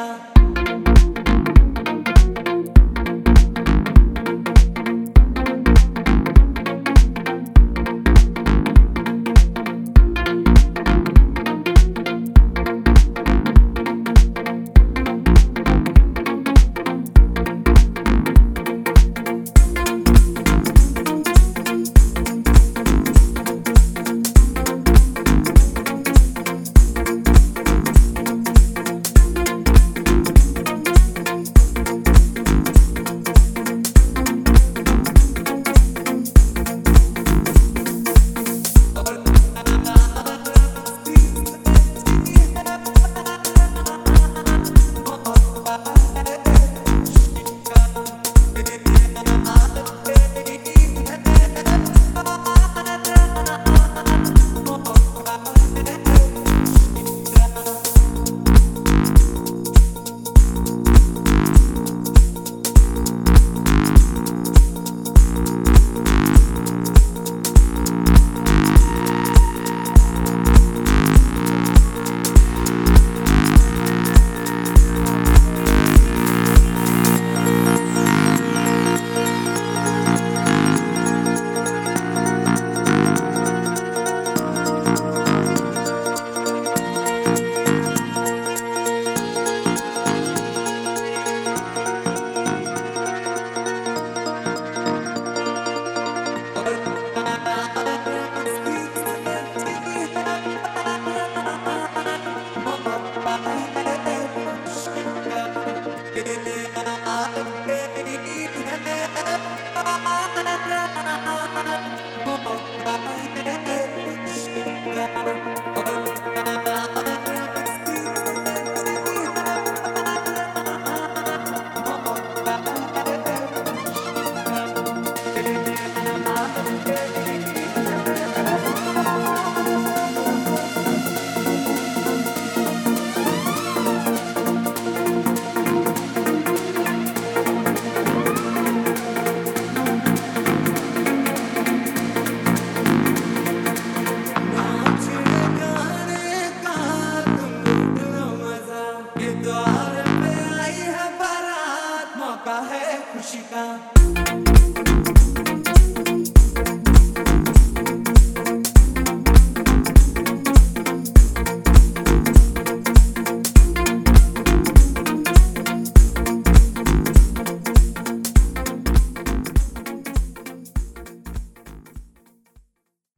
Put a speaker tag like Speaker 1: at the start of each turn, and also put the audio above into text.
Speaker 1: deja. Yeah. खुशी का